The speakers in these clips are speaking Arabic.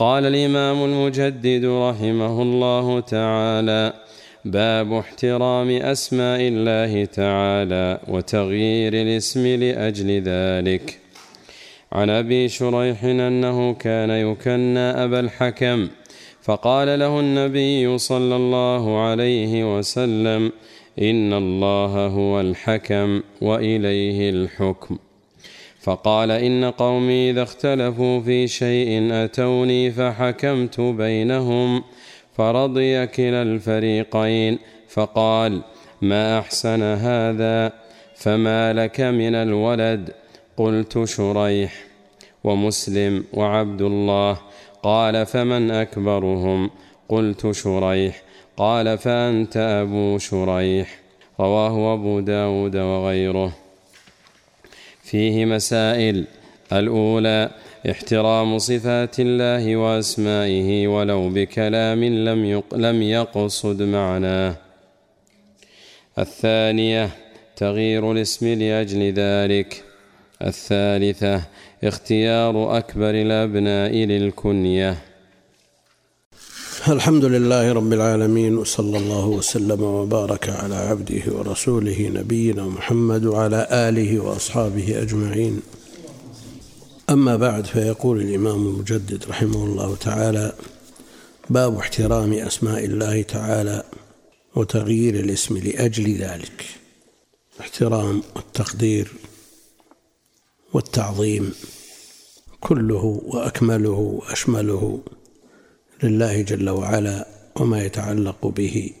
قال الإمام المجدد رحمه الله تعالى باب احترام أسماء الله تعالى وتغيير الاسم لأجل ذلك. عن أبي شريح أنه كان يكنى أبا الحكم فقال له النبي صلى الله عليه وسلم إن الله هو الحكم وإليه الحكم. فقال إن قومي إذا اختلفوا في شيء أتوني فحكمت بينهم فرضي كلا الفريقين. فقال ما أحسن هذا؟ فما لك من الولد؟ قلت شريح ومسلم وعبد الله. قال فمن أكبرهم؟ قلت شريح. قال فأنت أبو شريح. رواه أبو داود وغيره. فيه مسائل. الأولى احترام صفات الله وأسمائه ولو بكلام لم لم يقصد معناه. الثانية تغيير الاسم لأجل ذلك. الثالثة اختيار أكبر الأبناء للكنية. الحمد لله رب العالمين وصلى الله وسلم وبارك على عبده ورسوله نبينا محمد وعلى آله وأصحابه أجمعين. أما بعد فيقول الإمام المجدد رحمه الله تعالى باب احترام أسماء الله تعالى وتغيير الاسم لأجل ذلك. احترام والتقدير والتعظيم كله وأكمله وأشمله. لله جل وعلا وما يتعلق به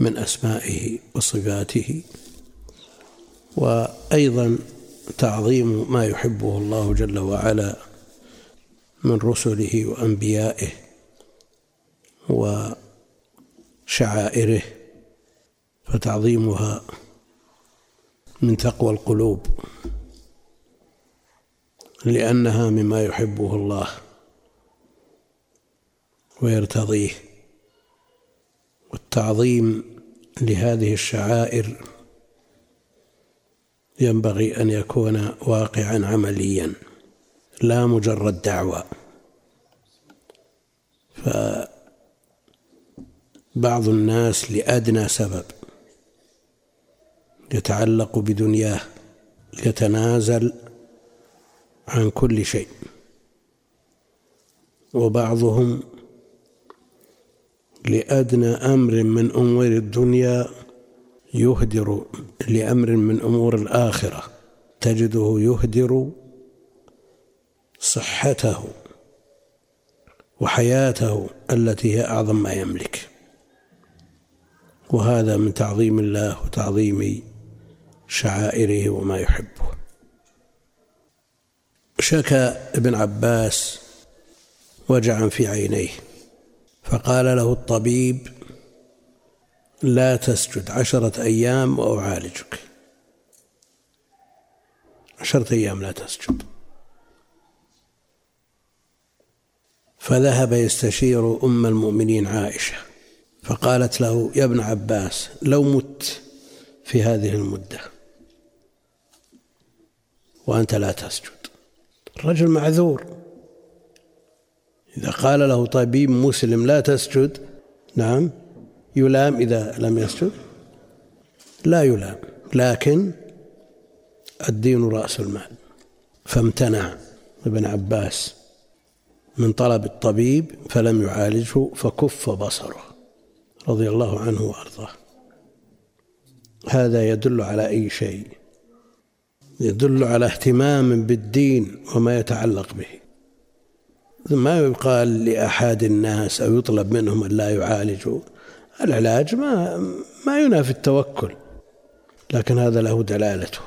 من أسمائه وصفاته وأيضا تعظيم ما يحبه الله جل وعلا من رسله وأنبيائه وشعائره فتعظيمها من تقوى القلوب لأنها مما يحبه الله. ويرتضيه. والتعظيم لهذه الشعائر ينبغي أن يكون واقعا عمليا لا مجرد دعوة. فبعض الناس لأدنى سبب يتعلق بدنياه يتنازل عن كل شيء وبعضهم لأدنى أمر من أمور الدنيا يهدر لأمر من أمور الآخرة. تجده يهدر صحته وحياته التي هي أعظم ما يملك. وهذا من تعظيم الله وتعظيم شعائره وما يحبه. شكى ابن عباس وجعا في عينيه. فقال له الطبيب لا تسجد عشرة أيام وأعالجك. عشرة أيام لا تسجد. فذهب يستشير أم المؤمنين عائشة فقالت له يا ابن عباس لو مت في هذه المدة وأنت لا تسجد. الرجل معذور. إذا قال له طبيب مسلم لا تسجد نعم يلام إذا لم يسجد؟ لا يلام لكن الدين رأس المال. فامتنع ابن عباس من طلب الطبيب فلم يعالجه فكف بصره رضي الله عنه وأرضاه. هذا يدل على أي شيء؟ يدل على اهتمام بالدين وما يتعلق به. ما يقال لأحد الناس أو يطلب منهم أن لا يعالجوا. العلاج ما ما ينافي التوكل لكن هذا له دلالته.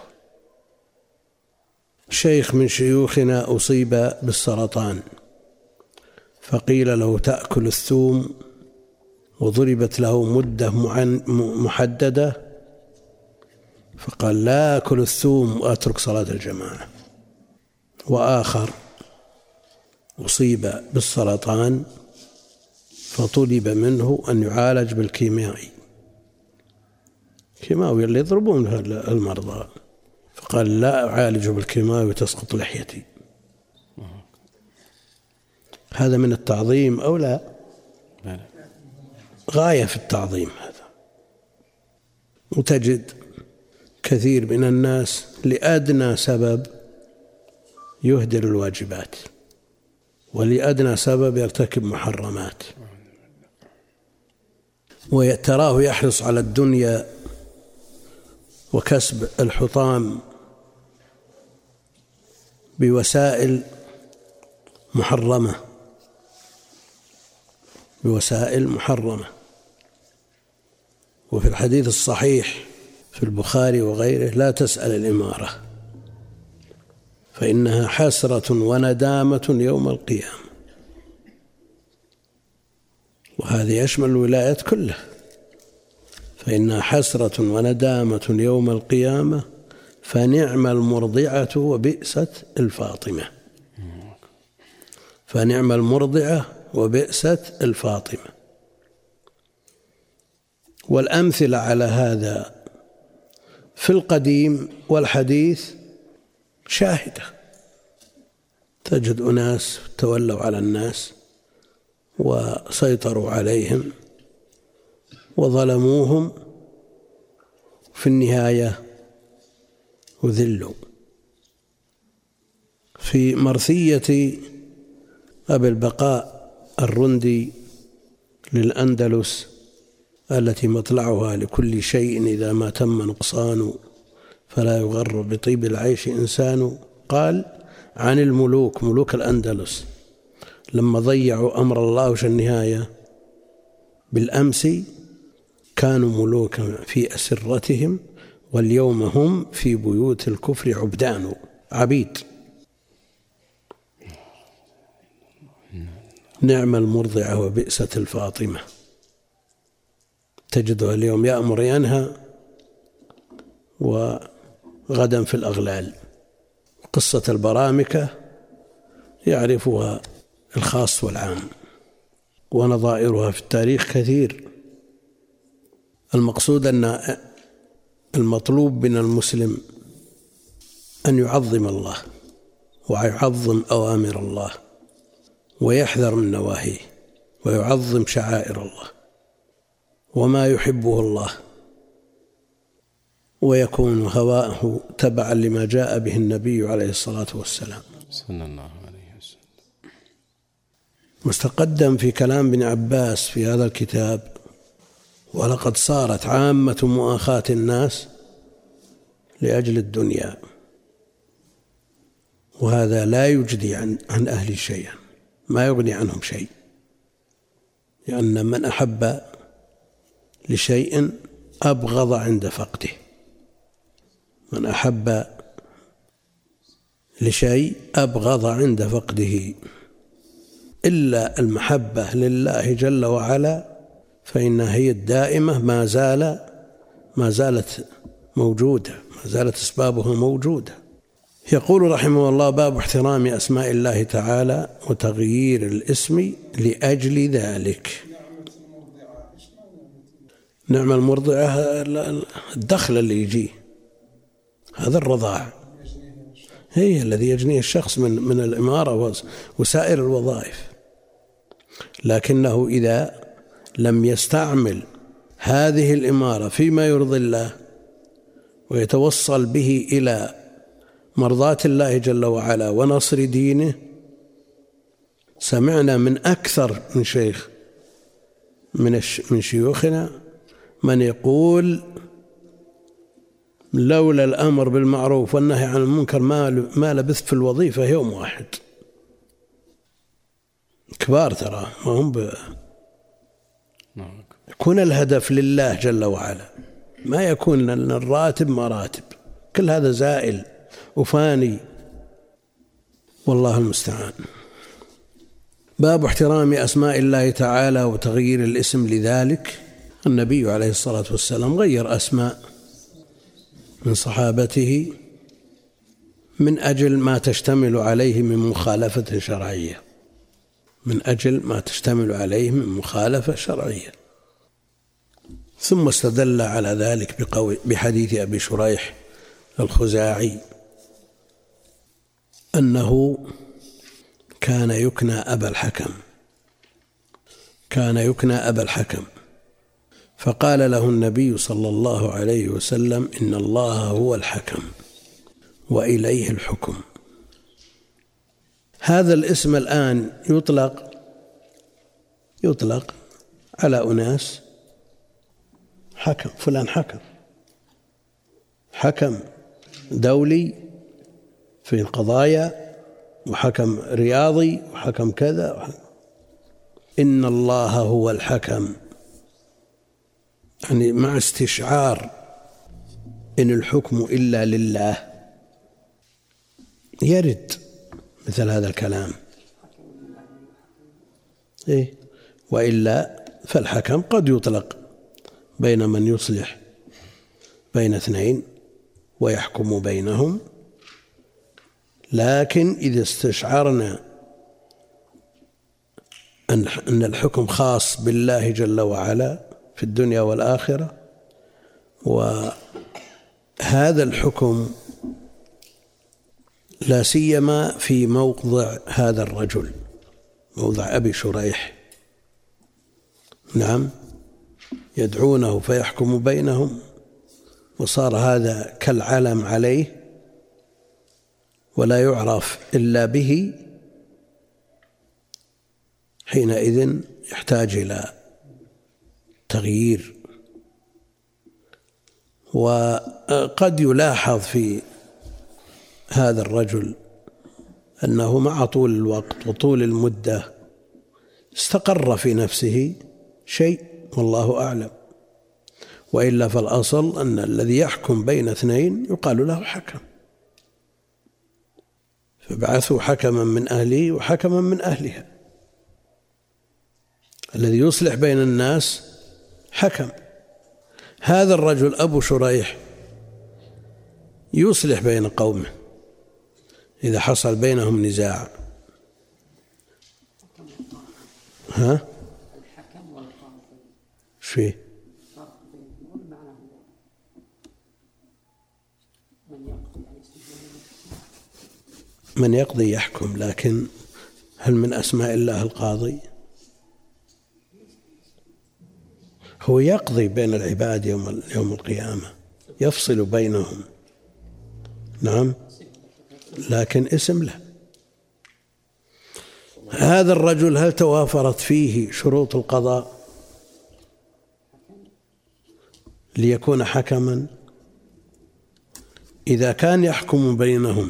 شيخ من شيوخنا أصيب بالسرطان فقيل له تأكل الثوم وضربت له مدة محددة. فقال لا أكل الثوم وأترك صلاة الجماعة. وآخر أصيب بالسرطان فطلب منه أن يعالج بالكيميائي كيماوي اللي يضربون المرضى فقال لا أعالجه بالكيماوي وتسقط لحيتي. هذا من التعظيم أو لا؟ غاية في التعظيم هذا. وتجد كثير من الناس لأدنى سبب يهدر الواجبات. ولأدنى سبب يرتكب محرمات. وتراه يحرص على الدنيا وكسب الحطام بوسائل محرمة. بوسائل محرمة. وفي الحديث الصحيح في البخاري وغيره لا تسأل الإمارة. فإنها حسرة وندامة يوم القيامة. وهذا يشمل الولايات كلها. فإنها حسرة وندامة يوم القيامة فنعم المرضعة وبئست الفاطمة. فنعم المرضعة وبئست الفاطمة. والأمثلة على هذا في القديم والحديث شاهدة. تجد أناس تولوا على الناس وسيطروا عليهم وظلموهم. في النهاية أذلوا. في مرثية أبي البقاء الرندي للأندلس التي مطلعها لكل شيء إذا ما تم نقصان فلا يغر بطيب العيش إنسان. قال عن الملوك ملوك الأندلس. لما ضيعوا أمر الله وش النهاية؟ بالأمس كانوا ملوكا في أسرتهم واليوم هم في بيوت الكفر عبدان عبيد. نعم المرضعة وبئست الفاطمة. تجده اليوم يأمر ينهى وغدا في الأغلال. قصة البرامكة يعرفها الخاص والعام ونظائرها في التاريخ كثير. المقصود أن المطلوب من المسلم أن يعظم الله ويعظم أوامر الله ويحذر من نواهيه ويعظم شعائر الله وما يحبه الله. ويكون هواءه تبعا لما جاء به النبي عليه الصلاة والسلام. صلى الله عليه وسلم. مستقدم في كلام ابن عباس في هذا الكتاب ولقد صارت عامة مؤاخاة الناس لأجل الدنيا وهذا لا يجدي عن عن أهل شيئا ما يغني عنهم شيء لأن من أحب لشيء أبغض عند فقده. من أحب لشيء أبغض عند فقده إلا المحبة لله جل وعلا فإنها هي الدائمة ما زال ما زالت موجودة ما زالت أسبابها موجودة. يقول رحمه الله باب احترام أسماء الله تعالى وتغيير الاسم لأجل ذلك. نعم المرضعة الدخل اللي يجيه هذا الرضاع. هي الذي يجنيه الشخص من من الإمارة وسائر الوظائف. لكنه إذا لم يستعمل هذه الإمارة فيما يرضي الله ويتوصل به إلى مرضاة الله جل وعلا ونصر دينه سمعنا من أكثر من شيخ من من شيوخنا من يقول لولا الأمر بالمعروف والنهي عن المنكر ما ما لبثت في الوظيفة يوم واحد. كبار ترى ما هم ب... يكون الهدف لله جل وعلا. ما يكون لأن الراتب مراتب كل هذا زائل وفاني. والله المستعان. باب احترام أسماء الله تعالى وتغيير الاسم لذلك. النبي عليه الصلاة والسلام غير أسماء. من صحابته من أجل ما تشتمل عليه من مخالفة شرعية. من أجل ما تشتمل عليه من مخالفة شرعية. ثم استدل على ذلك بحديث أبي شريح الخزاعي أنه كان يكنى أبا الحكم. كان يكنى أبا الحكم. فقال له النبي صلى الله عليه وسلم إن الله هو الحكم وإليه الحكم. هذا الاسم الآن يطلق يطلق على أناس حكم فلان حكم. حكم دولي في القضايا وحكم رياضي وحكم كذا إن الله هو الحكم. يعني مع استشعار إن الحكم إلا لله. يرد مثل هذا الكلام. إيه. وإلا فالحكم قد يطلق بين من يصلح بين اثنين ويحكم بينهم. لكن إذا استشعرنا أن الحكم خاص بالله جل وعلا في الدنيا والآخرة وهذا الحكم لا سيما في موضع هذا الرجل موضع أبي شريح. نعم يدعونه فيحكم بينهم وصار هذا كالعلم عليه ولا يعرف إلا به حينئذ يحتاج إلى تغيير وقد يلاحظ في هذا الرجل أنه مع طول الوقت وطول المدة استقر في نفسه شيء والله أعلم. وإلا فالأصل أن الذي يحكم بين اثنين يقال له حكم. فبعثوا حكما من أهله وحكما من أهلها. الذي يصلح بين الناس حكم هذا الرجل أبو شريح يصلح بين قومه إذا حصل بينهم نزاع ها؟ الحكم والقاضي فيه؟ من يقضي يحكم لكن هل من أسماء الله القاضي هو يقضي بين العباد يوم يوم القيامة يفصل بينهم. نعم لكن اسم له. هذا الرجل هل توافرت فيه شروط القضاء؟ ليكون حكما؟ إذا كان يحكم بينهم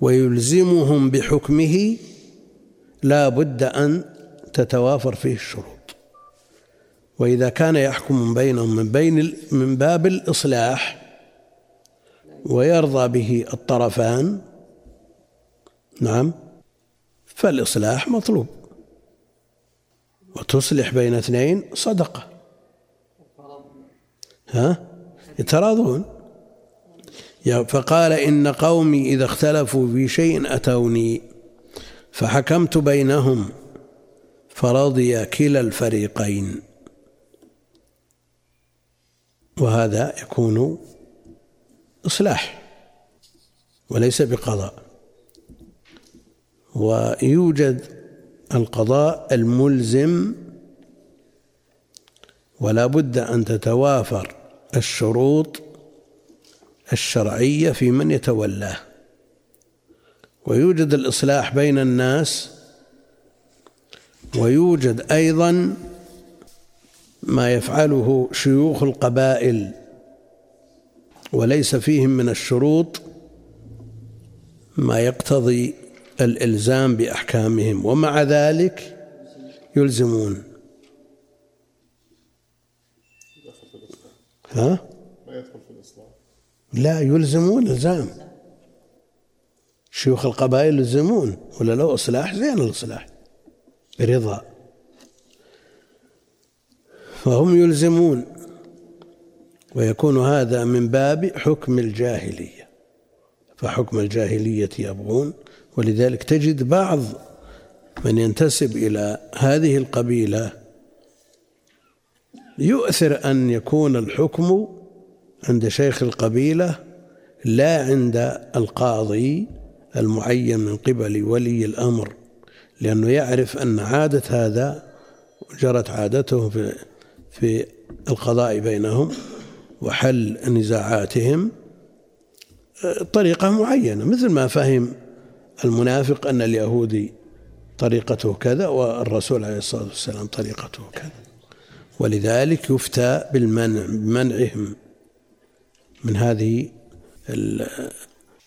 ويلزمهم بحكمه لا بد أن تتوافر فيه الشروط. وإذا كان يحكم بينهم من بين من باب الإصلاح ويرضى به الطرفان نعم فالإصلاح مطلوب. وتصلح بين اثنين صدقة. ها؟ يتراضون. فقال إن قومي إذا اختلفوا في شيء أتوني فحكمت بينهم فرضي كلا الفريقين. وهذا يكون إصلاح وليس بقضاء. ويوجد القضاء الملزم ولا بد أن تتوافر الشروط الشرعية في من يتولاه. ويوجد الإصلاح بين الناس ويوجد أيضا ما يفعله شيوخ القبائل وليس فيهم من الشروط ما يقتضي الإلزام بأحكامهم ومع ذلك يلزمون. ها؟ ما يدخل في الإصلاح لا يلزمون إلزام. شيوخ القبائل يلزمون ولا لو إصلاح زين الإصلاح برضا فهم يلزمون ويكون هذا من باب حكم الجاهلية. فحكم الجاهلية يبغون ولذلك تجد بعض من ينتسب إلى هذه القبيلة يؤثر أن يكون الحكم عند شيخ القبيلة لا عند القاضي المعين من قبل ولي الأمر لأنه يعرف أن عادة هذا جرت عادته في في القضاء بينهم وحل نزاعاتهم طريقة معينة مثل ما فهم المنافق أن اليهودي طريقته كذا والرسول عليه الصلاة والسلام طريقته كذا ولذلك يفتى بالمنع بمنعهم من هذه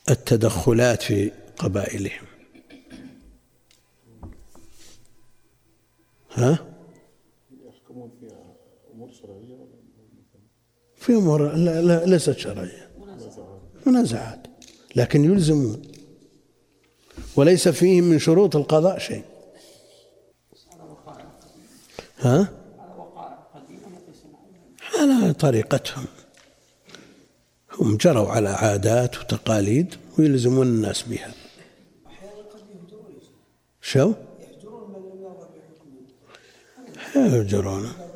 التدخلات في قبائلهم ها؟ يحكمون في امور شرعيه في لا ليست شرعية. منازعات. لكن يلزمون وليس فيهم من شروط القضاء شيء. ها؟ على طريقتهم. هم جروا على عادات وتقاليد ويلزمون الناس بها. شو؟ يهجرون.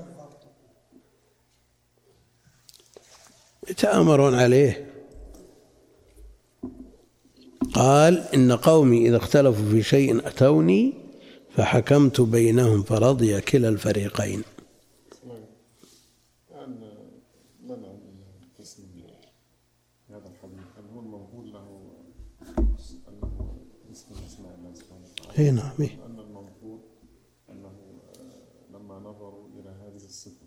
يتآمرون عليه قال إن قومي إذا اختلفوا في شيء أتوني فحكمت بينهم فرضي كلا الفريقين اي نعم إيه. أن المنظور أنه لما نظروا إلى هذه الصفة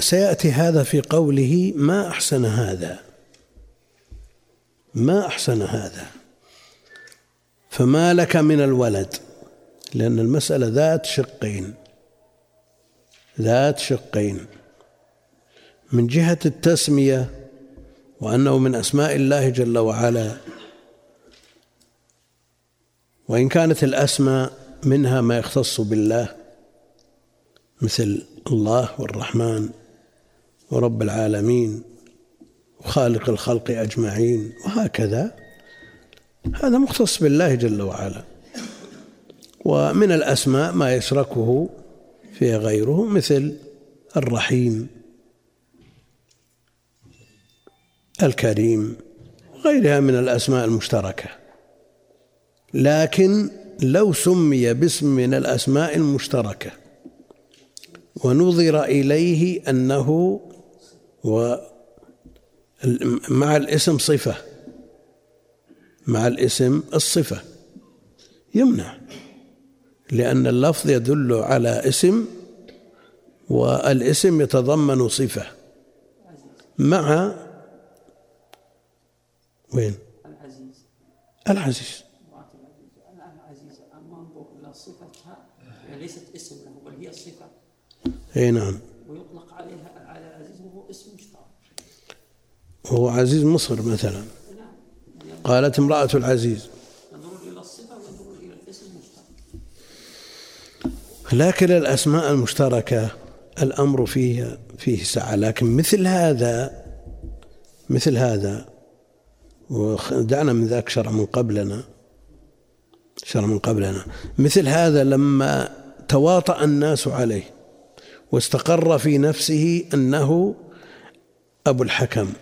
سيأتي هذا في قوله ما أحسن هذا. ما أحسن هذا. فما لك من الولد؟ لأن المسألة ذات شقين. ذات شقين. من جهة التسمية وأنه من أسماء الله جل وعلا. وإن كانت الأسماء منها ما يختص بالله مثل الله والرحمن ورب العالمين وخالق الخلق أجمعين وهكذا. هذا مختص بالله جل وعلا. ومن الأسماء ما يشركه فيه غيره مثل الرحيم الكريم وغيرها من الأسماء المشتركة. لكن لو سمي باسم من الأسماء المشتركة ونظر إليه أنه مع الاسم صفة. مع الاسم الصفة. يمنع. لأن اللفظ يدل على اسم والاسم يتضمن صفة. مع وين؟ العزيز العزيز. العزيز اما انظر إلى صفتها ليست اسم له بل هي صفه اي نعم. ويطلق عليها على العزيز وهو اسم مشترك وهو عزيز مصر مثلا. نعم. قالت امرأة العزيز. انظر إلى الصفة وانظر إلى الاسم المشترك. لكن الأسماء المشتركة الأمر فيها فيه سعة. لكن مثل هذا مثل هذا ودعنا من ذاك شرع من قبلنا شرع من قبلنا. مثل هذا لما تواطأ الناس عليه. واستقر في نفسه أنه أبو الحكم.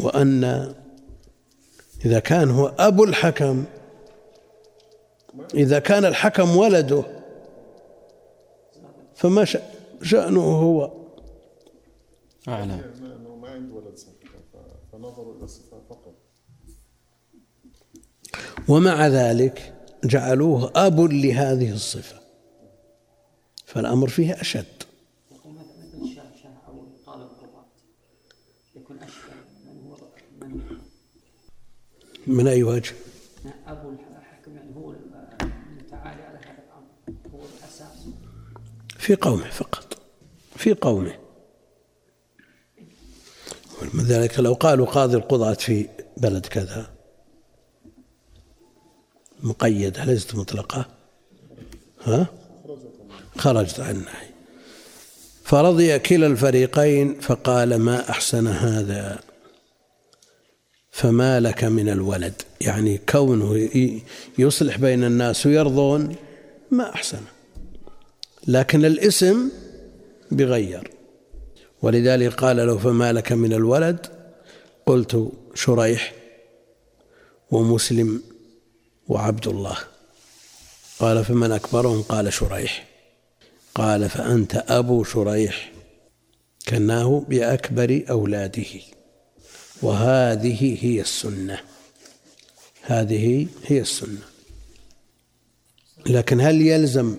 وأن إذا كان هو أبو الحكم إذا كان الحكم ولده فما شأنه هو. أنه ما عنده ولد فنظروا إلى الصفة فقط ومع ذلك جعلوه أب لهذه الصفة. فالأمر فيه أشد. من أي وجه؟ أبو الحكم يعني هو المتعالي على هذا الأمر هو الأساس في قومه فقط. في قومه. ذلك لو قالوا قاضي القضاة في بلد كذا مقيدة ليست مطلقة؟ ها؟ خرجت عن النهي. فرضي كلا الفريقين فقال ما أحسن هذا؟ فما لك من الولد؟ يعني كونه يصلح بين الناس ويرضون ما أحسن. لكن الاسم بغير. ولذلك قال له فما لك من الولد؟ قلت شريح ومسلم وعبد الله. قال فمن أكبرهم؟ قال شريح. قال فأنت أبو شريح. كناه بأكبر أولاده. وهذه هي السنة. هذه هي السنة. لكن هل يلزم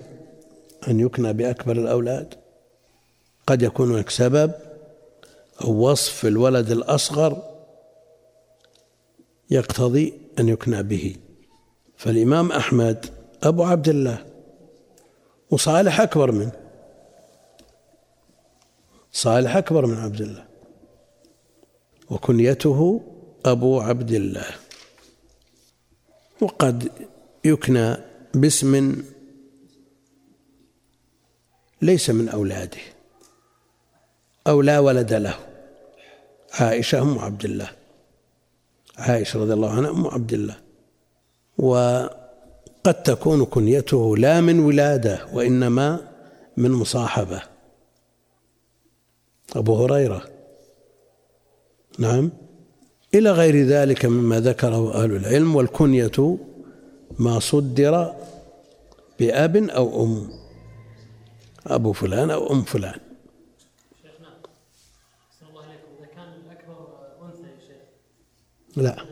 أن يكنى بأكبر الأولاد؟ قد يكون هناك سبب. أو وصف الولد الأصغر يقتضي أن يكنى به. فالإمام أحمد أبو عبد الله وصالح أكبر منه صالح أكبر من عبد الله وكنيته أبو عبد الله. وقد يكنى باسم ليس من أولاده أو لا ولد له عائشة أم عبد الله عائشة رضي الله عنها أم عبد الله. وقد تكون كنيته لا من ولادة وإنما من مصاحبة. أبو هريرة. نعم. إلى غير ذلك مما ذكره أهل العلم والكنية ما صدر بأب أو أم. أبو فلان أو أم فلان. لا.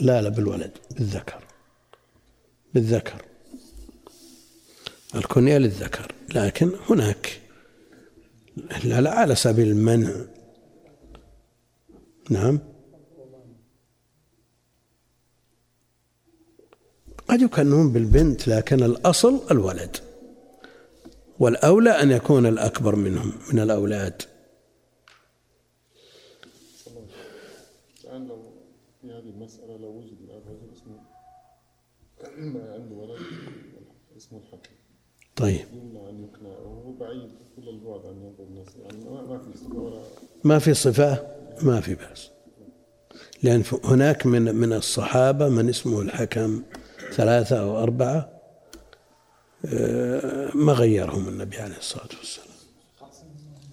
لا لا بالولد بالذكر. بالذكر. الكنية للذكر. لكن هناك لا, لا على سبيل المنع. نعم. قد يكنون بالبنت لكن الأصل الولد. والأولى أن يكون الأكبر منهم من الأولاد. الآن لو في هذه المسألة لو وجد الآن رجل اسمه ما عنده ولد اسمه الحكم. طيب. يمنع أن يقنع وهو بعيد كل البعد عن ينظر الناس. يعني ما في صفة ولا ما في صفة؟ ما في بأس. لأن هناك من من الصحابة من اسمه الحكم ثلاثة أو أربعة آه، ما غيرهم النبي عليه الصلاة والسلام.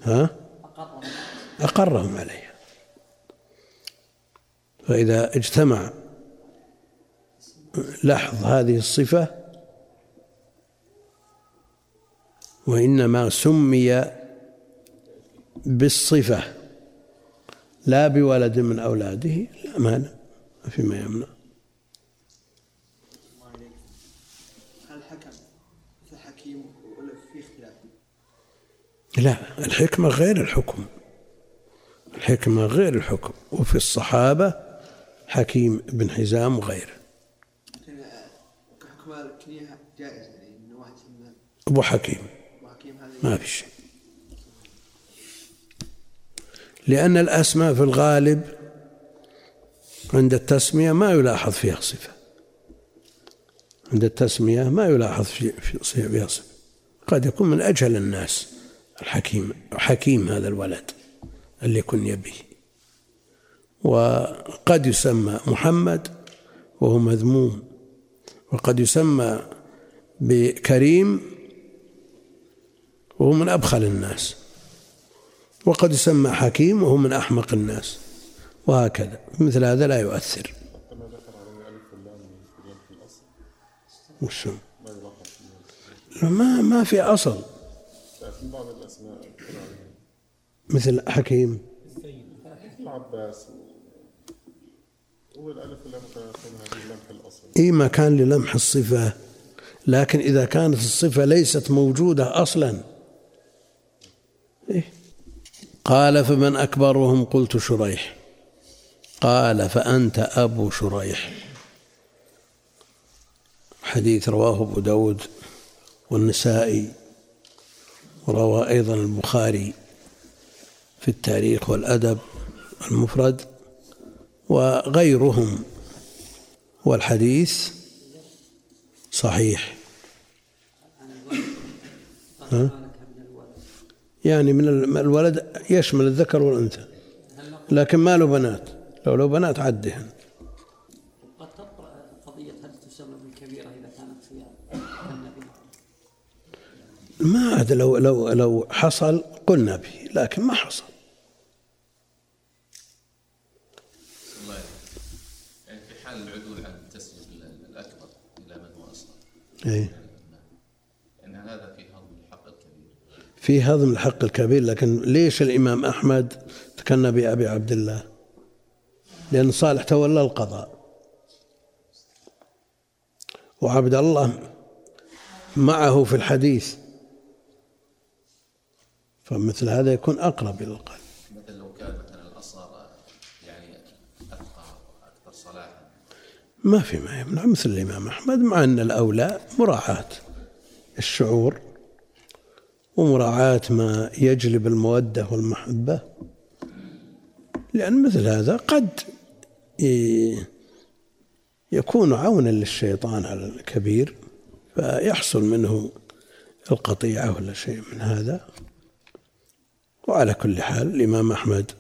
ها؟ أقرهم عليها. فإذا اجتمع لحظ هذه الصفة وإنما سمي بالصفة لا بولد من أولاده لا مانع ما فيما يمنع. لا الحكمة غير الحكم. الحكمة غير الحكم. وفي الصحابة حكيم بن حزام وغيره حكم الكنية جائز يعني من واحد يسمى أبو حكيم. ما في شيء. لأن الأسماء في الغالب عند التسمية ما يلاحظ فيها صفة. عند التسمية ما يلاحظ في فيها صفة. قد يكون من أجهل الناس الحكيم حكيم هذا الولد اللي كن به وقد يسمى محمد وهو مذموم. وقد يسمى بكريم وهو من أبخل الناس. وقد يسمى حكيم وهو من أحمق الناس. وهكذا مثل هذا لا يؤثر. وشو؟ ما ما في أصل. مثل حكيم. العباس هو الألف واللام اللمح الأصل للمح الصفة لكن إذا كانت الصفة ليست موجودة أصلا؟ قال فمن أكبرهم؟ قلت شريح. قال فأنت أبو شريح. حديث رواه أبو داود والنسائي وروى أيضا البخاري في التاريخ والأدب المفرد وغيرهم والحديث صحيح. ها؟ يعني من الولد يشمل الذكر والأنثى. لكن ما له بنات. لو له بنات عدهن. قد قضية هل تسمى بالكبيرة إذا كانت في النبي؟ ما عاد لو لو لو حصل قلنا به لكن ما حصل. الله يعني في حال العدول عن التسليم الأكبر إلى من هو أصغر اي إن هذا في هضم الحق الكبير في هضم الحق الكبير لكن ليش الإمام أحمد تكنى بأبي عبد الله؟ لأن صالح تولى القضاء. وعبد الله معه في الحديث. فمثل هذا يكون أقرب إلى القلب. مثل لو كان مثلا الأصغر يعني أتقى وأكثر صلاحا. ما في ما يمنع. مثل الإمام أحمد مع أن الأولى مراعاة الشعور. ومراعاة ما يجلب المودة والمحبة. لأن مثل هذا قد يكون عونا للشيطان على الكبير فيحصل منه القطيعة ولا شيء من هذا. وعلى كل حال الإمام أحمد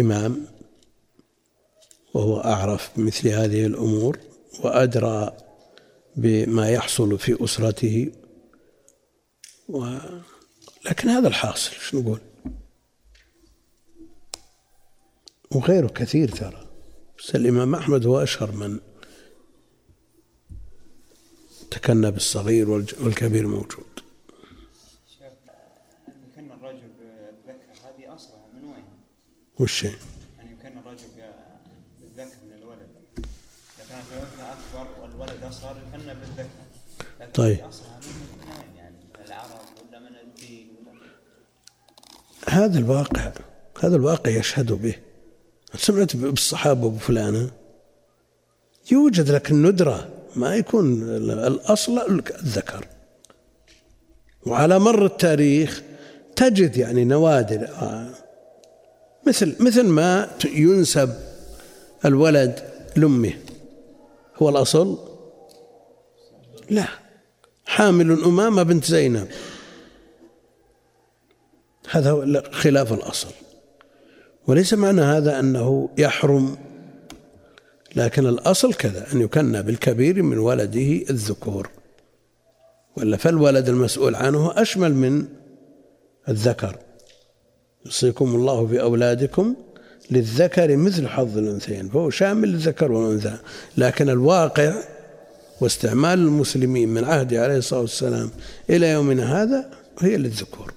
إمام وهو أعرف بمثل هذه الأمور وأدرى بما يحصل في أسرته. و... لكن هذا الحاصل شو نقول وغيره كثير ترى بس الإمام أحمد هو أشهر من تكنى بالصغير والكبير موجود شيخ أن يكن الرجل بالذكر هذه أصلها من وين؟ وش هي؟ أن يكن الرجل بالذكر من الولد إذا كانت الأنثى أكبر والولد أصغر يكن بالذكر طيب. هذه أصلها من من وين يعني؟ من هذا الواقع هذا الواقع يشهد به. سمعت بالصحابة بفلانة يوجد لكن ندرة ما يكون الأصل الذكر. وعلى مر التاريخ تجد يعني نوادر آه، مثل مثل ما ينسب الولد لأمه. هو الأصل؟ لا. حامل أمامة بنت زينب. هذا خلاف الأصل. وليس معنى هذا أنه يحرم لكن الأصل كذا أن يكنى بالكبير من ولده الذكور. ولا فالولد المسؤول عنه أشمل من الذكر. يوصيكم الله في أولادكم للذكر مثل حظ الأنثيين فهو شامل للذكر والأنثى. لكن الواقع واستعمال المسلمين من عهده عليه الصلاة والسلام إلى يومنا هذا هي للذكور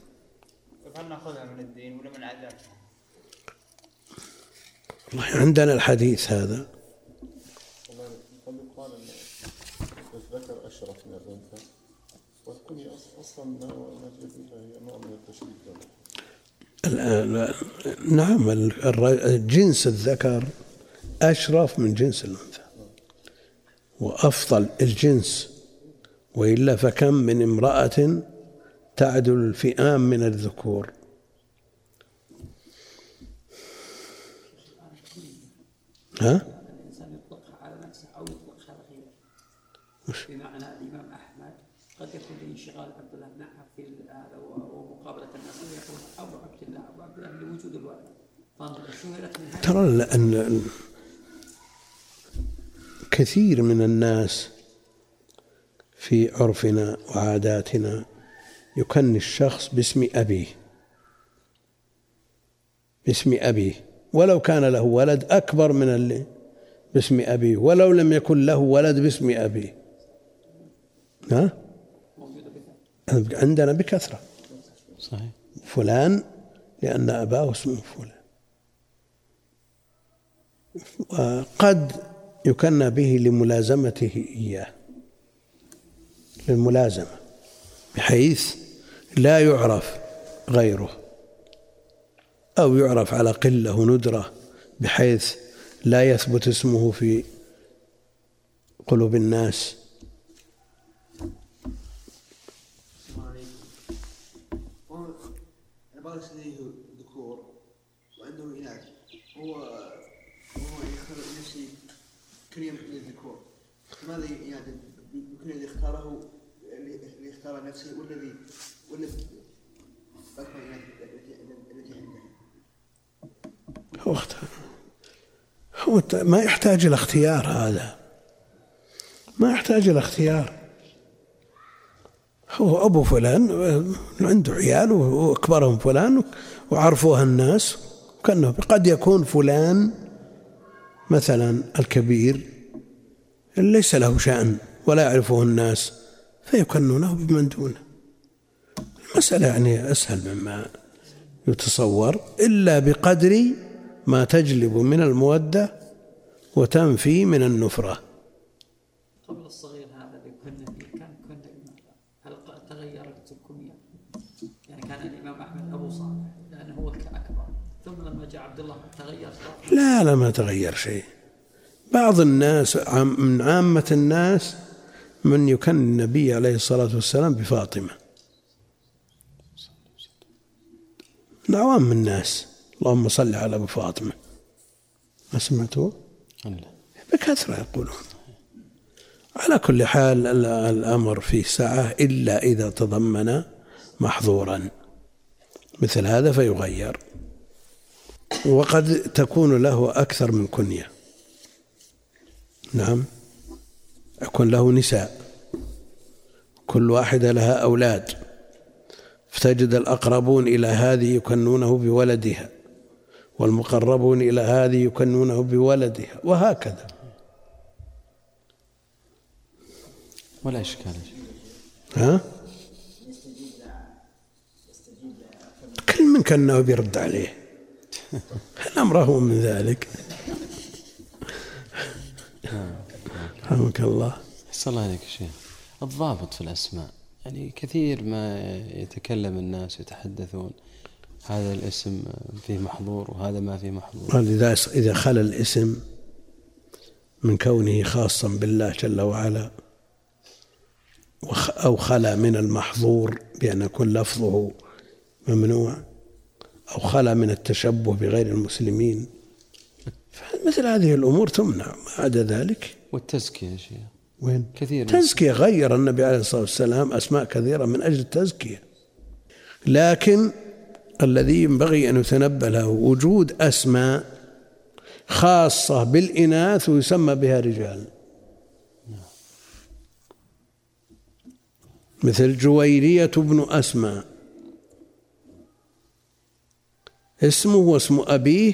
هل نأخذها من الدين ولا من؟ والله عندنا الحديث هذا. قد يقال الذكر اشرف من الانثى والكنية أص- أصلا نجد هي نوع من التشريف نعم الر- جنس الذكر أشرف من جنس الأنثى. وأفضل الجنس وإلا فكم من امرأة تعدل الفئام من الذكور ها؟ وش؟ بمعنى الإمام أحمد قد يكون لانشغال عبد الله بن في هذا ومقابلة الناس ويقول أبو عبد الله أبو عبد الله لوجود الولد ترى أن كثير من الناس في عرفنا وعاداتنا يكني الشخص باسم أبيه باسم أبيه ولو كان له ولد أكبر من اللي باسم أبيه ولو لم يكن له ولد باسم أبيه ها؟ عندنا بكثرة. صحيح. فلان لأن أباه اسمه فلان. وقد يكنى به لملازمته إياه. للملازمة. بحيث لا يعرف غيره. أو يعرف على قلة ندرة بحيث لا يثبت اسمه في قلوب الناس. كنية للذكور لماذا يعني يمكن الذي اختاره اللي اختار نفسه والذي والذي التي عنده هو اختار هو ما يحتاج إلى اختيار هذا. ما يحتاج إلى اختيار. هو أبو فلان عنده عيال وأكبرهم فلان وعرفوها الناس. كأنه قد يكون فلان. مثلا الكبير ليس له شأن ولا يعرفه الناس فيكنونه بمن دونه. المسألة يعني أسهل مما يتصور إلا بقدر ما تجلب من المودة وتنفي من النفرة. قبل الصغير هذا اللي كنا فيه كان كنا لماذا؟ هل ق- تغيرت الكنية؟ يعني كان الإمام أحمد أبو صالح لأنه هو الأكبر ثم لما جاء عبد الله تغير صار لا لا ما تغير شيء. بعض الناس من عامة الناس من يكن النبي عليه الصلاة والسلام بفاطمة. من عوام الناس. اللهم صل على أبو فاطمة. ما سمعتوا لا بكثرة يقولون. على كل حال ال- الأمر فيه سعة إلا إذا تضمن محظورا. مثل هذا فيغير. وقد تكون له أكثر من كنية. نعم. يكون له نساء. كل واحدة لها أولاد. فتجد الأقربون إلى هذه يكنونه بولدها. والمقربون إلى هذه يكنونه بولدها. وهكذا. ولا إشكال. ها؟ كل من كنه بيرد عليه. الأمر هو من ذلك. رحمك الله. أحسن الله عليك يا شيخ. الضابط في الأسماء. يعني كثير ما يتكلم الناس يتحدثون هذا الاسم فيه محظور وهذا ما فيه محظور. إذا إذا خلا الاسم من كونه خاصا بالله جل وعلا أو خلا من المحظور بأن يكون لفظه ممنوع أو خلا من التشبه بغير المسلمين. فمثل هذه الأمور تمنع ما عدا ذلك. والتزكية يا شيخ. وين؟ كثير تزكية غير النبي عليه الصلاة والسلام أسماء كثيرة من أجل التزكية. لكن الذي ينبغي أن يتنبه له وجود أسماء خاصة بالإناث ويسمى بها رجال. مثل جويرية بن أسماء. اسمه واسم أبيه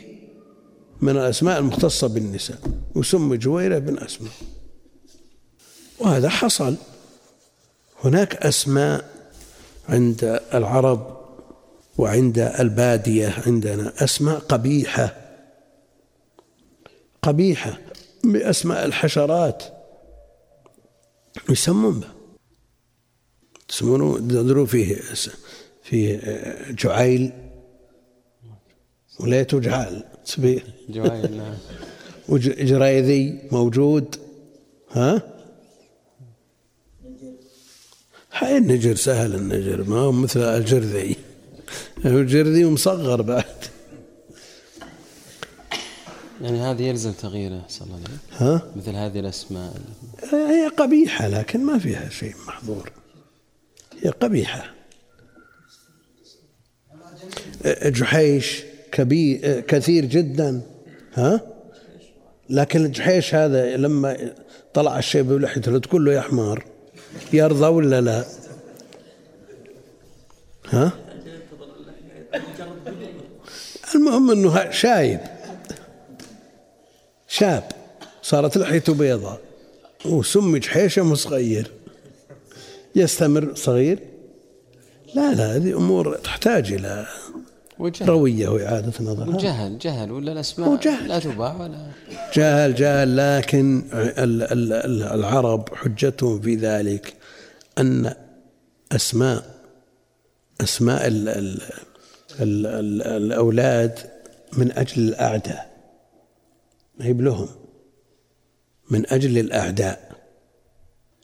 من الأسماء المختصة بالنساء وسمي جويرة بن أسماء. وهذا حصل. هناك أسماء عند العرب وعند البادية عندنا أسماء قبيحة. قبيحة بأسماء الحشرات. يسمون بها. يسمونه تدرون فيه فيه جعيل. وليته جعال سبيه جوائل نعم. وجريذي موجود. ها؟ هاي النجر سهل النجر ما هو مثل الجرذي. الجرذي ومصغر بعد. يعني هذه يلزم تغييره صلى الله عليه ها؟ مثل هذه الأسماء. هي قبيحة لكن ما فيها شيء محظور. هي قبيحة. جحيش. كبير كثير جدا. ها؟ لكن الجحيش هذا لما طلع الشيب بلحيته تقول له يا حمار يرضى ولا لا؟ ها؟ المهم إنه شايب شاب صارت لحيته بيضاء وسمي جحيشة صغير. يستمر صغير؟ لا لا هذه أمور تحتاج إلى وجهل. روية وإعادة نظر. وجهل جهل ولا الأسماء؟ هو جهل. لا تباع ولا جاهل جاهل لكن ال- ال- ال- العرب حجتهم في ذلك أن أسماء أسماء ال ال ال ال الأولاد من أجل الأعداء. ما هي لهم من أجل الأعداء.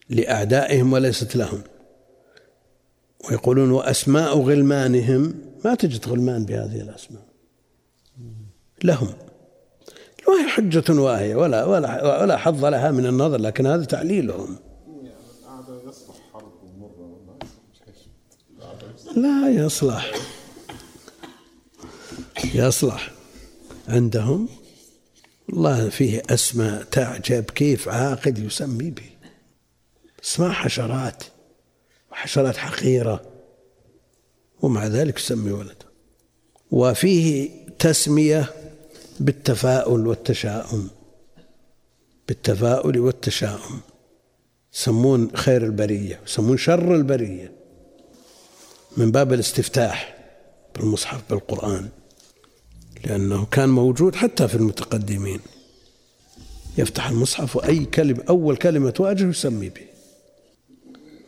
لأعدائهم وليست لهم. ويقولون وأسماء غلمانهم ما تجد غلمان بهذه الأسماء. لهم. ما هي حجة واهية ولا ولا ولا حظ لها من النظر لكن هذا تعليلهم لا يصلح. يصلح. عندهم الله فيه أسماء تعجب كيف عاقد يسمي به. اسماء حشرات. وحشرات حقيرة. ومع ذلك يسمي ولده وفيه تسمية بالتفاؤل والتشاؤم. بالتفاؤل والتشاؤم. يسمون خير البرية يسمون شر البرية. من باب الاستفتاح بالمصحف بالقرآن. لأنه كان موجود حتى في المتقدمين. يفتح المصحف وأي كلمة أول كلمة تواجه يسمي به.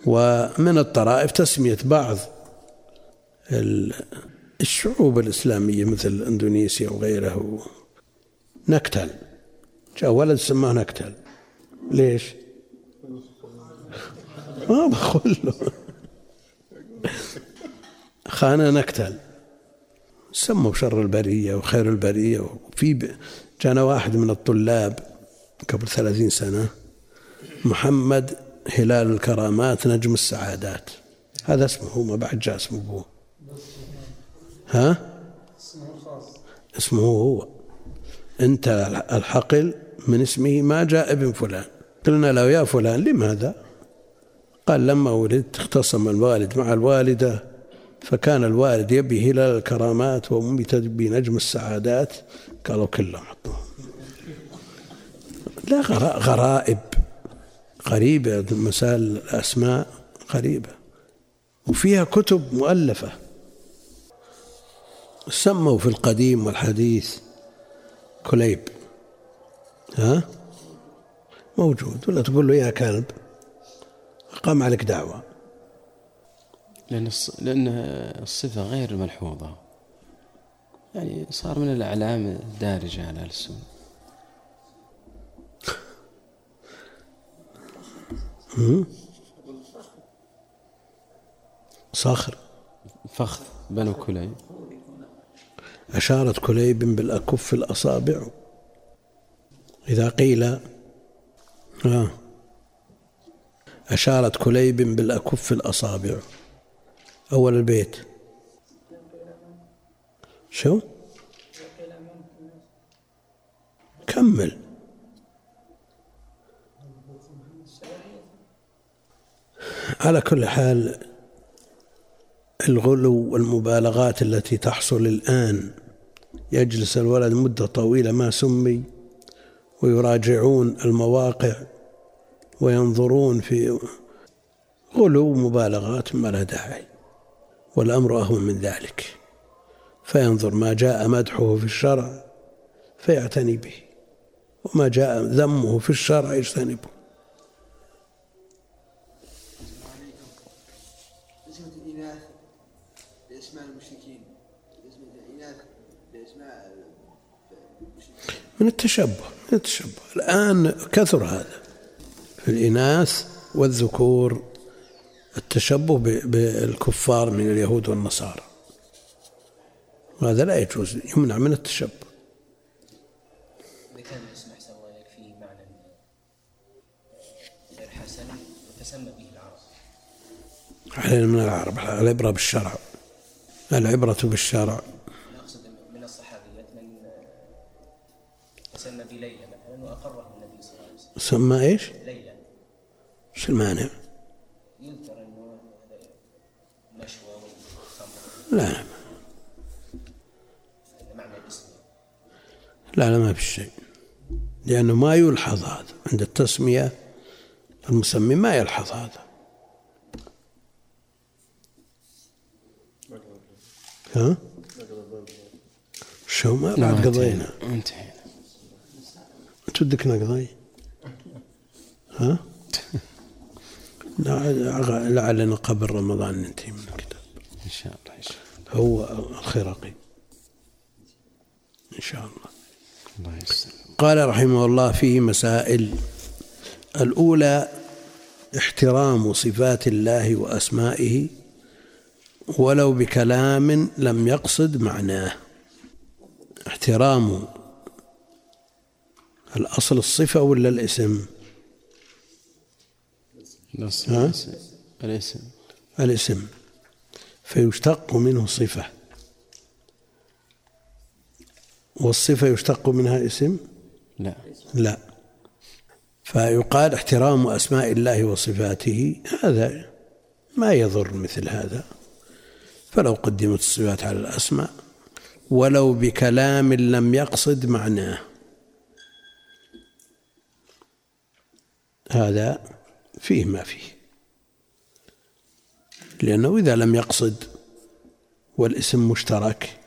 ومن الطرائف تسمية بعض الشعوب الإسلامية مثل إندونيسيا وغيره نكتل. جاء ولد سماه نكتل. ليش؟ ما بقول له. خانة نكتل. سموا شر البرية وخير البرية وفي جانا واحد من الطلاب قبل ثلاثين سنة محمد هلال الكرامات نجم السعادات. هذا اسمه ما بعد جاء اسمه أبوه. ها? اسمه هو. انت الحقل من اسمه ما جاء ابن فلان. قلنا له يا فلان لماذا؟ قال لما ولدت اختصم الوالد مع الوالدة فكان الوالد يبي هلال الكرامات وامي تبي نجم السعادات. قالوا كلهم حطوهم لا غرائب. غريبة مسائل الأسماء غريبة. وفيها كتب مؤلفة. سموا في القديم والحديث كليب. ها؟ موجود ولا تقول له يا كلب؟ قام عليك دعوة. لأن لأن الصفة غير ملحوظة. يعني صار من الأعلام الدارجة على السنة صخر. فخذ بنو كليب. أشارت كليب بالأكف الأصابع. إذا قيل آه أشارت كليب بالأكف الأصابع. أول البيت. شو؟ كمل. على كل حال الغلو والمبالغات التي تحصل الآن. يجلس الولد مدة طويلة ما سمي ويراجعون المواقع وينظرون في غلو مبالغات ما لا داعي والأمر أهون من ذلك. فينظر ما جاء مدحه في الشرع فيعتني به وما جاء ذمه في الشرع يجتنبه. من التشبه من التشبه. الآن كثر هذا في الإناث والذكور التشبه بالكفار من اليهود والنصارى. وهذا لا يجوز يمنع من التشبه. إذا كان الاسم أحسن الله إليك فيه معنى غير حسن وتسمى به العرب. علينا من العرب العبرة بالشرع. العبرة بالشرع. بليلى مثلا وأقره النبي صلى الله عليه وسلم. سمى إيش؟ ليلى. شو المانع؟ يذكر أنه هذا نشوى والخمر. لا لا. معنى الاسم. لا لا ما في شيء. لأنه ما يلحظ هذا. عند التسمية المسمي ما يلحظ هذا. ها؟ شو ما بعد قضينا. انتهينا. انت ودك نقضي ها؟ لعل- لعلنا قبل رمضان ننتهي من الكتاب. إن شاء الله إن شاء الله. هو الخرقي إن شاء الله. الله يسلم قال رحمه الله فيه مسائل الأولى احترام صفات الله وأسمائه ولو بكلام لم يقصد معناه. احترام الأصل الصفة ولا الاسم؟ ها؟ الاسم الاسم. الاسم. فيشتق منه صفة. والصفة يشتق منها اسم؟ لا. لا. فيقال احترام أسماء الله وصفاته. هذا ما يضر مثل هذا. فلو قدمت الصفات على الأسماء ولو بكلام لم يقصد معناه. هذا فيه ما فيه. لأنه إذا لم يقصد والاسم مشترك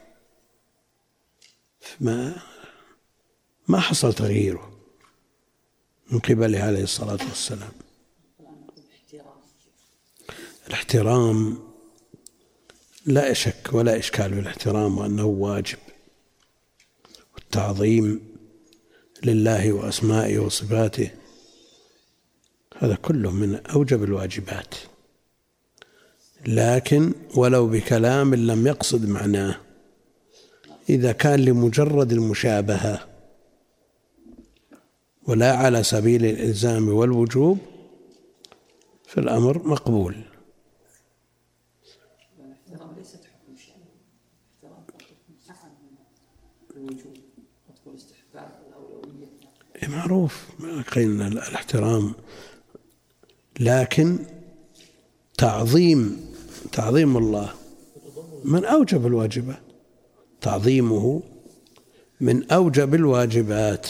ما ما حصل تغييره من قبله عليه الصلاة والسلام. الاحترام لا شك ولا إشكال في الاحترام وأنه واجب. والتعظيم لله وأسمائه وصفاته هذا كله من أوجب الواجبات. لكن ولو بكلام لم يقصد معناه. إذا كان لمجرد المشابهة ولا على سبيل الإلزام والوجوب فالأمر مقبول. إيه معروف. ما قيلنا الاحترام لكن تعظيم تعظيم الله من أوجب الواجبات. تعظيمه من أوجب الواجبات.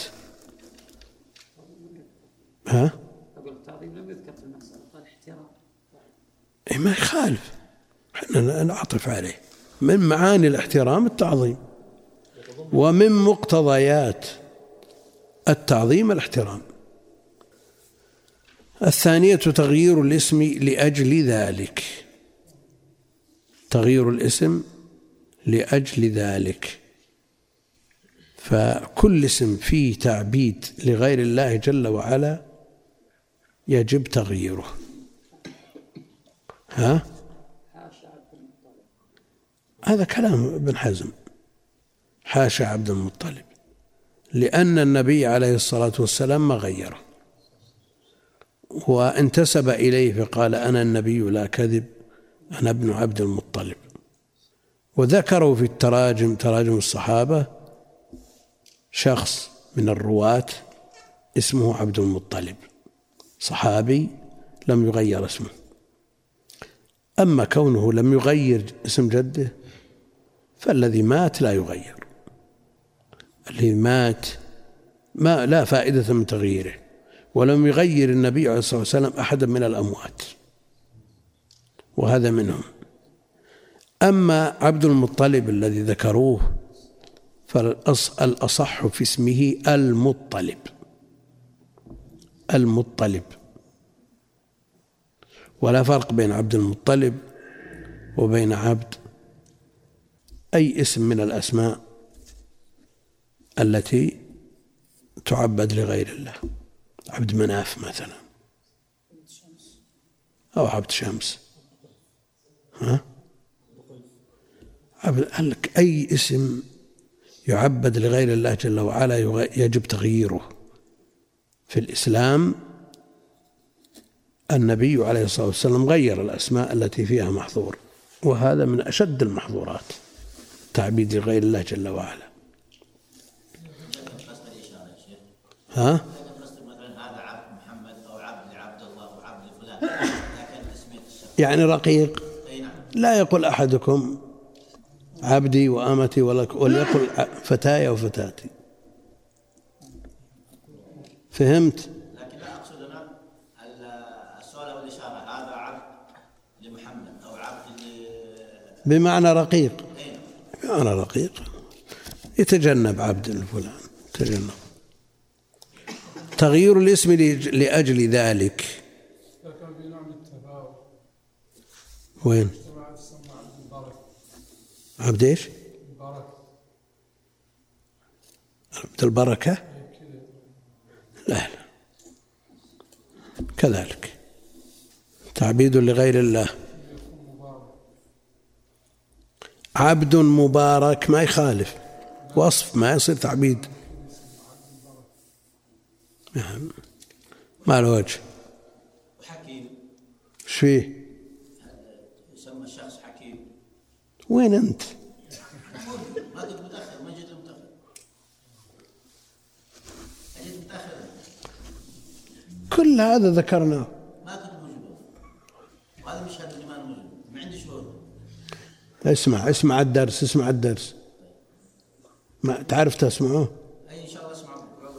ها؟ أقول التعظيم لم يذكر في المسألة قال احترام. إيه ما يخالف. إحنا نعطف عليه. من معاني الاحترام؟ التعظيم. ومن مقتضيات التعظيم الاحترام. الثانية تغيير الاسم لأجل ذلك. تغيير الاسم لأجل ذلك. فكل اسم فيه تعبيد لغير الله جل وعلا يجب تغييره. ها؟ هذا كلام ابن حزم. حاشا عبد المطلب. لأن النبي عليه الصلاة والسلام ما غيره. وانتسب إليه فقال أنا النبي لا كذب أنا ابن عبد المطلب. وذكروا في التراجم تراجم الصحابة شخص من الرواة اسمه عبد المطلب صحابي لم يغير اسمه. أما كونه لم يغير اسم جده فالذي مات لا يغير الذي مات ما لا فائدة من تغييره. ولم يغير النبي عليه الصلاة والسلام أحدا من الأموات. وهذا منهم. أما عبد المطلب الذي ذكروه فالأصح في اسمه المطلب. المطلب. ولا فرق بين عبد المطلب وبين عبد أي اسم من الأسماء التي تعبد لغير الله. عبد مناف مثلا. أو عبد شمس. ها؟ عبد أي اسم يعبد لغير الله جل وعلا يجب تغييره. في الإسلام النبي عليه الصلاة والسلام غير الأسماء التي فيها محظور وهذا من أشد المحظورات تعبيد لغير الله جل وعلا. ها؟ يعني رقيق. لا يقول أحدكم عبدي وأمتي وليقل فتاي وفتاتي فهمت؟ لكن لا أقصد أنا السؤال أو الإشارة هذا عبد لمحمد أو عبد بمعنى رقيق. بمعنى رقيق. يتجنب عبد الفلان تجنب تغيير الاسم لأجل ذلك كان في نوع من التفاؤل وين؟ عبد إيش؟ عبد البركة؟ لا لا كذلك تعبيد لغير الله عبد مبارك ما يخالف وصف ما يصير تعبيد نعم ما له وجه وحكيم إيش فيه؟ يسمى الشخص حكيم وين انت؟ ما قلت متاخر ما جيت متاخر جيت متاخر كل هذا ذكرناه. ما كنت موجود هذا اللي ما موجود ما عندي شهود اسمع اسمع الدرس اسمع الدرس. ما تعرف تسمعه؟ اي ان شاء الله اسمع بكره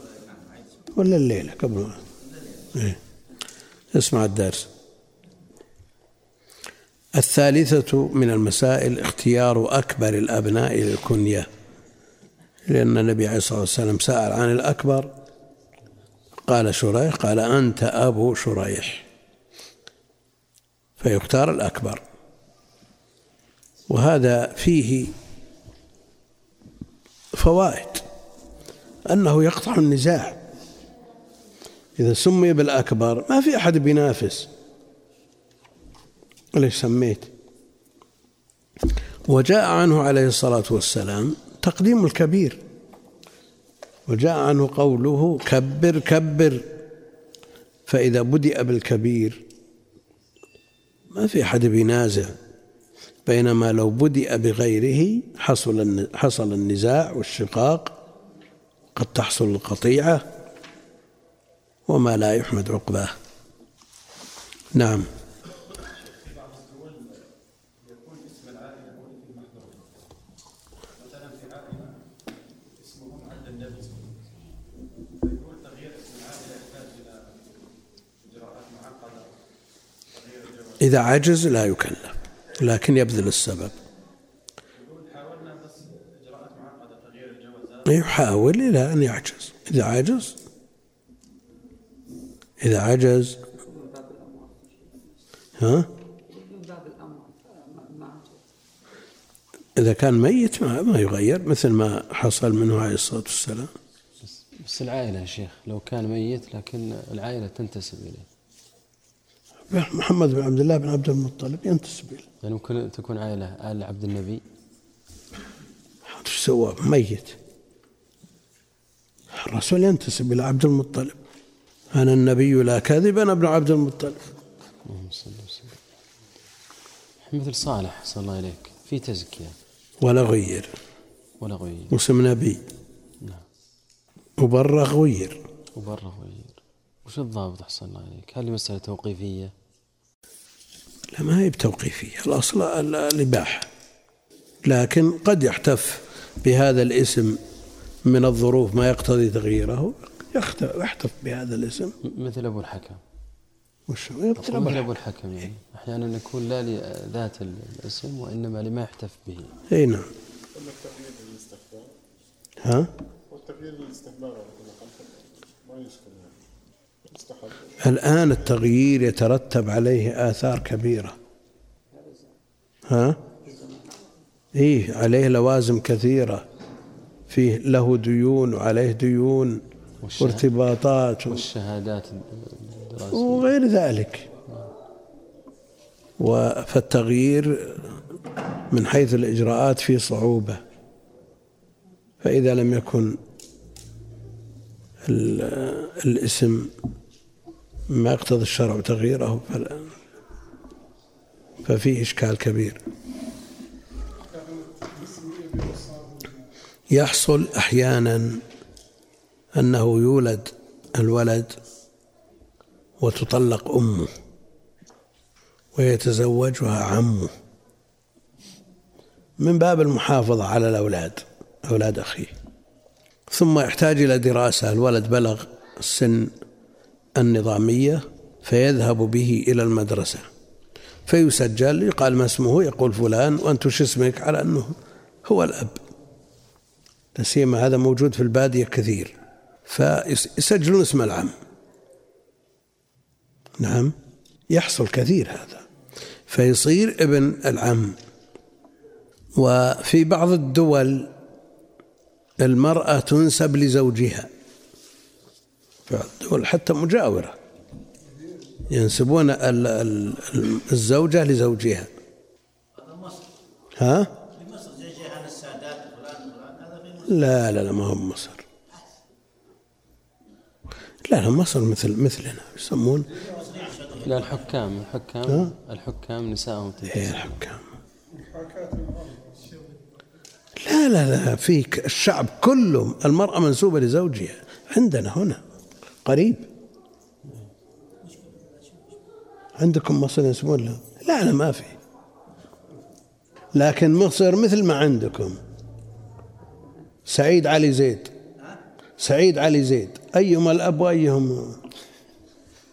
ولا الليلة قبل إيه. اسمع الدرس. الثالثة من المسائل اختيار أكبر الأبناء للكنية لأن النبي عليه الصلاة والسلام سأل عن الأكبر قال شريح قال أنت أبو شريح فيختار الأكبر. وهذا فيه فوائد أنه يقطع النزاع. إذا سمي بالأكبر ما في أحد بينافس. ليش سميت. وجاء عنه عليه الصلاة والسلام تقديم الكبير. وجاء عنه قوله كبر كبر. فإذا بدأ بالكبير ما في أحد بينازع بينما لو بدأ بغيره حصل حصل النزاع والشقاق قد تحصل القطيعة وما لا يحمد عقباه. نعم. إذا عجز لا يكلف لكن يبذل السبب. يحاول إلى أن يعجز. إذا عجز إذا عجز ها؟ إذا كان ميت ما, ما يغير مثل ما حصل منه عليه الصلاة والسلام. بس العائلة يا شيخ لو كان ميت لكن العائلة تنتسب إليه. محمد بن عبد الله بن عبد المطلب ينتسب إليه. يعني ممكن تكون عائلة آل عبد النبي. سوى؟ ميت. الرسول ينتسب إلى عبد المطلب. أنا النبي لا كذب أنا ابن عبد المطلب. اللهم صل وسلم. مثل صالح صلى الله عليك. في تزكية. ولا غير. ولا غير. واسم نبي. نعم. وبرغ غير. وبره غير. وش الضابط أحسن الله عليك؟ هل مسألة توقيفية؟ لا ما هي بتوقيفية. الأصل ال- الإباحة. لكن قد يحتف بهذا الاسم من الظروف ما يقتضي تغييره. يخت- يحتف بهذا الاسم. مثل أبو الحكم. وش مثل يطلب أبو الحكم يعني. أحيانا يكون لا لذات الاسم وإنما لما يحتف به. إي نعم. ها؟ والتغيير للاستحباب على كل حال. ما يشكل. الآن التغيير يترتب عليه آثار كبيرة. ها؟ إيه عليه لوازم كثيرة. فيه له ديون وعليه ديون وارتباطات والشهادات. الدراسية وغير ذلك. فالتغيير من حيث الإجراءات فيه صعوبة. فإذا لم يكن ال- الاسم ما يقتضي الشرع تغييره ففيه إشكال كبير. يحصل أحيانا أنه يولد الولد وتطلق أمه ويتزوجها عمه. من باب المحافظة على الأولاد أولاد أخيه. ثم يحتاج إلى دراسة الولد بلغ السن النظامية فيذهب به إلى المدرسة. فيسجل يقال ما اسمه يقول فلان وأنت وش اسمك؟ على أنه هو الأب. سيما هذا موجود في البادية كثير. فيسجلون اسم العم. نعم يحصل كثير هذا. فيصير ابن العم. وفي بعض الدول المرأة تنسب لزوجها. الدول حتى مجاورة. ينسبون ال- ال- الزوجة لزوجها. ها؟ لا لا لا ما هو مصر. لا لا مصر مثل مثلنا يسمون. لا الحكام الحكام ها؟ الحكام نسائهم تنتسب الحكام. لا لا لا فيك الشعب كله المرأة منسوبة لزوجها عندنا هنا. قريب. عندكم مصر ينسبون له لا لا ما في. لكن مصر مثل ما عندكم. سعيد علي زيد. سعيد علي زيد. أيهما الأب وأيهم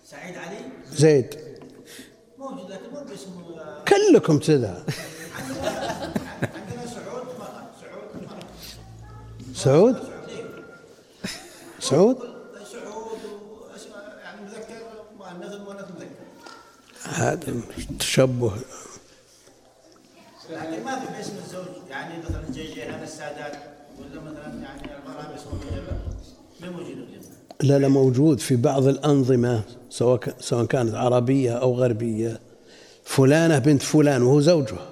سعيد علي؟ زيد. موجود لكن مو باسم كلكم كذا. عندنا سعود؟ سعود. سعود؟ هذا تشبه. لكن ما في باسم الزوج؟ يعني مثلا زي جيهان السادات ولا مثلا يعني المرأة باسم ما موجود اليوم لا لا موجود في بعض الأنظمة سواء سواء كانت عربية أو غربية. فلانة بنت فلان وهو زوجها.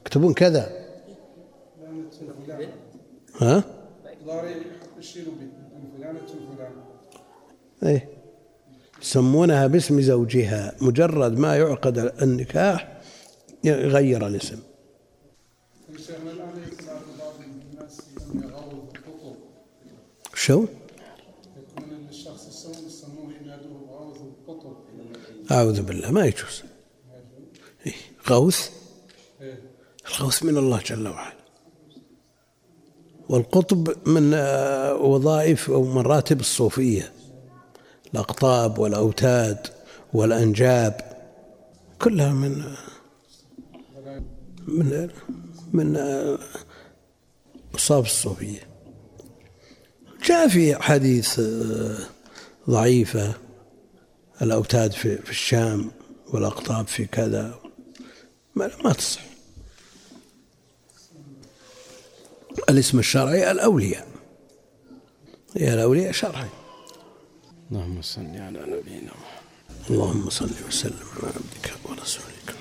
يكتبون كذا. ها؟ إيه. يسمونها باسم زوجها مجرد ما يعقد النكاح يغير الاسم شو؟ أعوذ بالله ما يجوز. غوث. الغوث من الله جل وعلا والقطب من آه، وظائف أو مراتب الصوفية الأقطاب والأوتاد والأنجاب كلها من من من أصاب الصوفية. جاء في حديث ضعيفة الأوتاد في, في الشام والأقطاب في كذا ما, ما تصح. الاسم الشرعي الأولياء. هي الأولياء شرعي. اللهم صل على نبينا محمد. اللهم صل وسلم على عبدك ورسولك.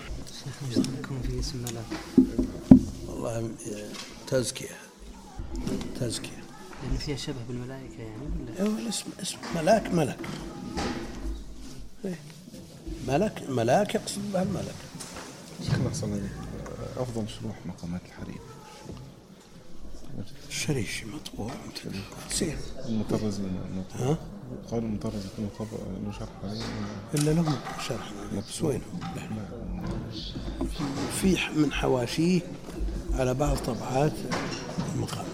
يكون في اسم ملاك والله تزكية تزكية. يعني فيها شبه بالملائكة يعني ولا؟ هو الاسم اسم ملاك ملك. إيه. ملك ملاك يقصد بها الملك. شيخنا أحسن عليك. أفضل شروح مقامات الحريم الشريشي مطبوع سير. المطرز ها؟ قال المطرز يكون مطبع له شرح عليه. إلا لهم شرح. بس وينهم في من حواشيه على بعض طبعات المقام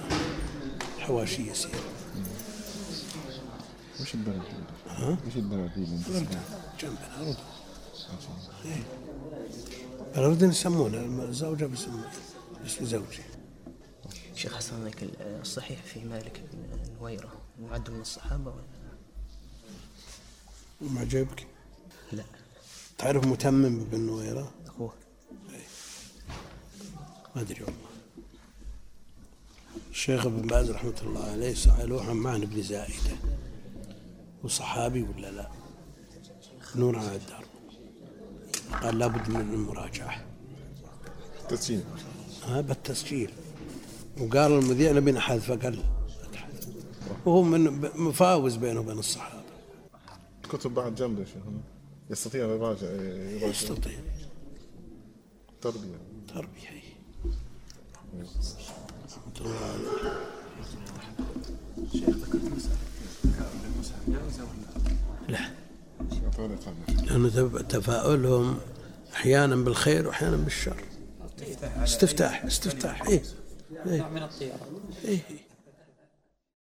حواشي يسير. وش البلد ها؟ وش البلد اللي؟ جنب. الأردن إيه. الأردن يسمونه الزوجة باسم باسم زوجي شيخ حسن الصحيح في مالك بن نويرة معد من الصحابة ولا؟ ما عجبك؟ لا. تعرف متمم بن نويرة؟ أخوه. ما أدري والله. الشيخ ابن باز رحمة الله عليه سألوه عن معنى ابن زائدة. وصحابي ولا لا؟ نور على الدار. قال لابد من المراجعة. تسجيل. ها بالتسجيل. وقال المذيع نبي نحذف فقال وهو من مفاوز بينه وبين الصحابة. كتب بعد جنبه يستطيع يراجع يراجع. يستطيع. تربية. تربية. رحمة الله عليه. لا. أعطوني قبل لأنه تف- تفاؤلهم أحيانا بالخير وأحيانا بالشر. استفتاح استفتاح إيه. نوع من الطيرة إيه إيه.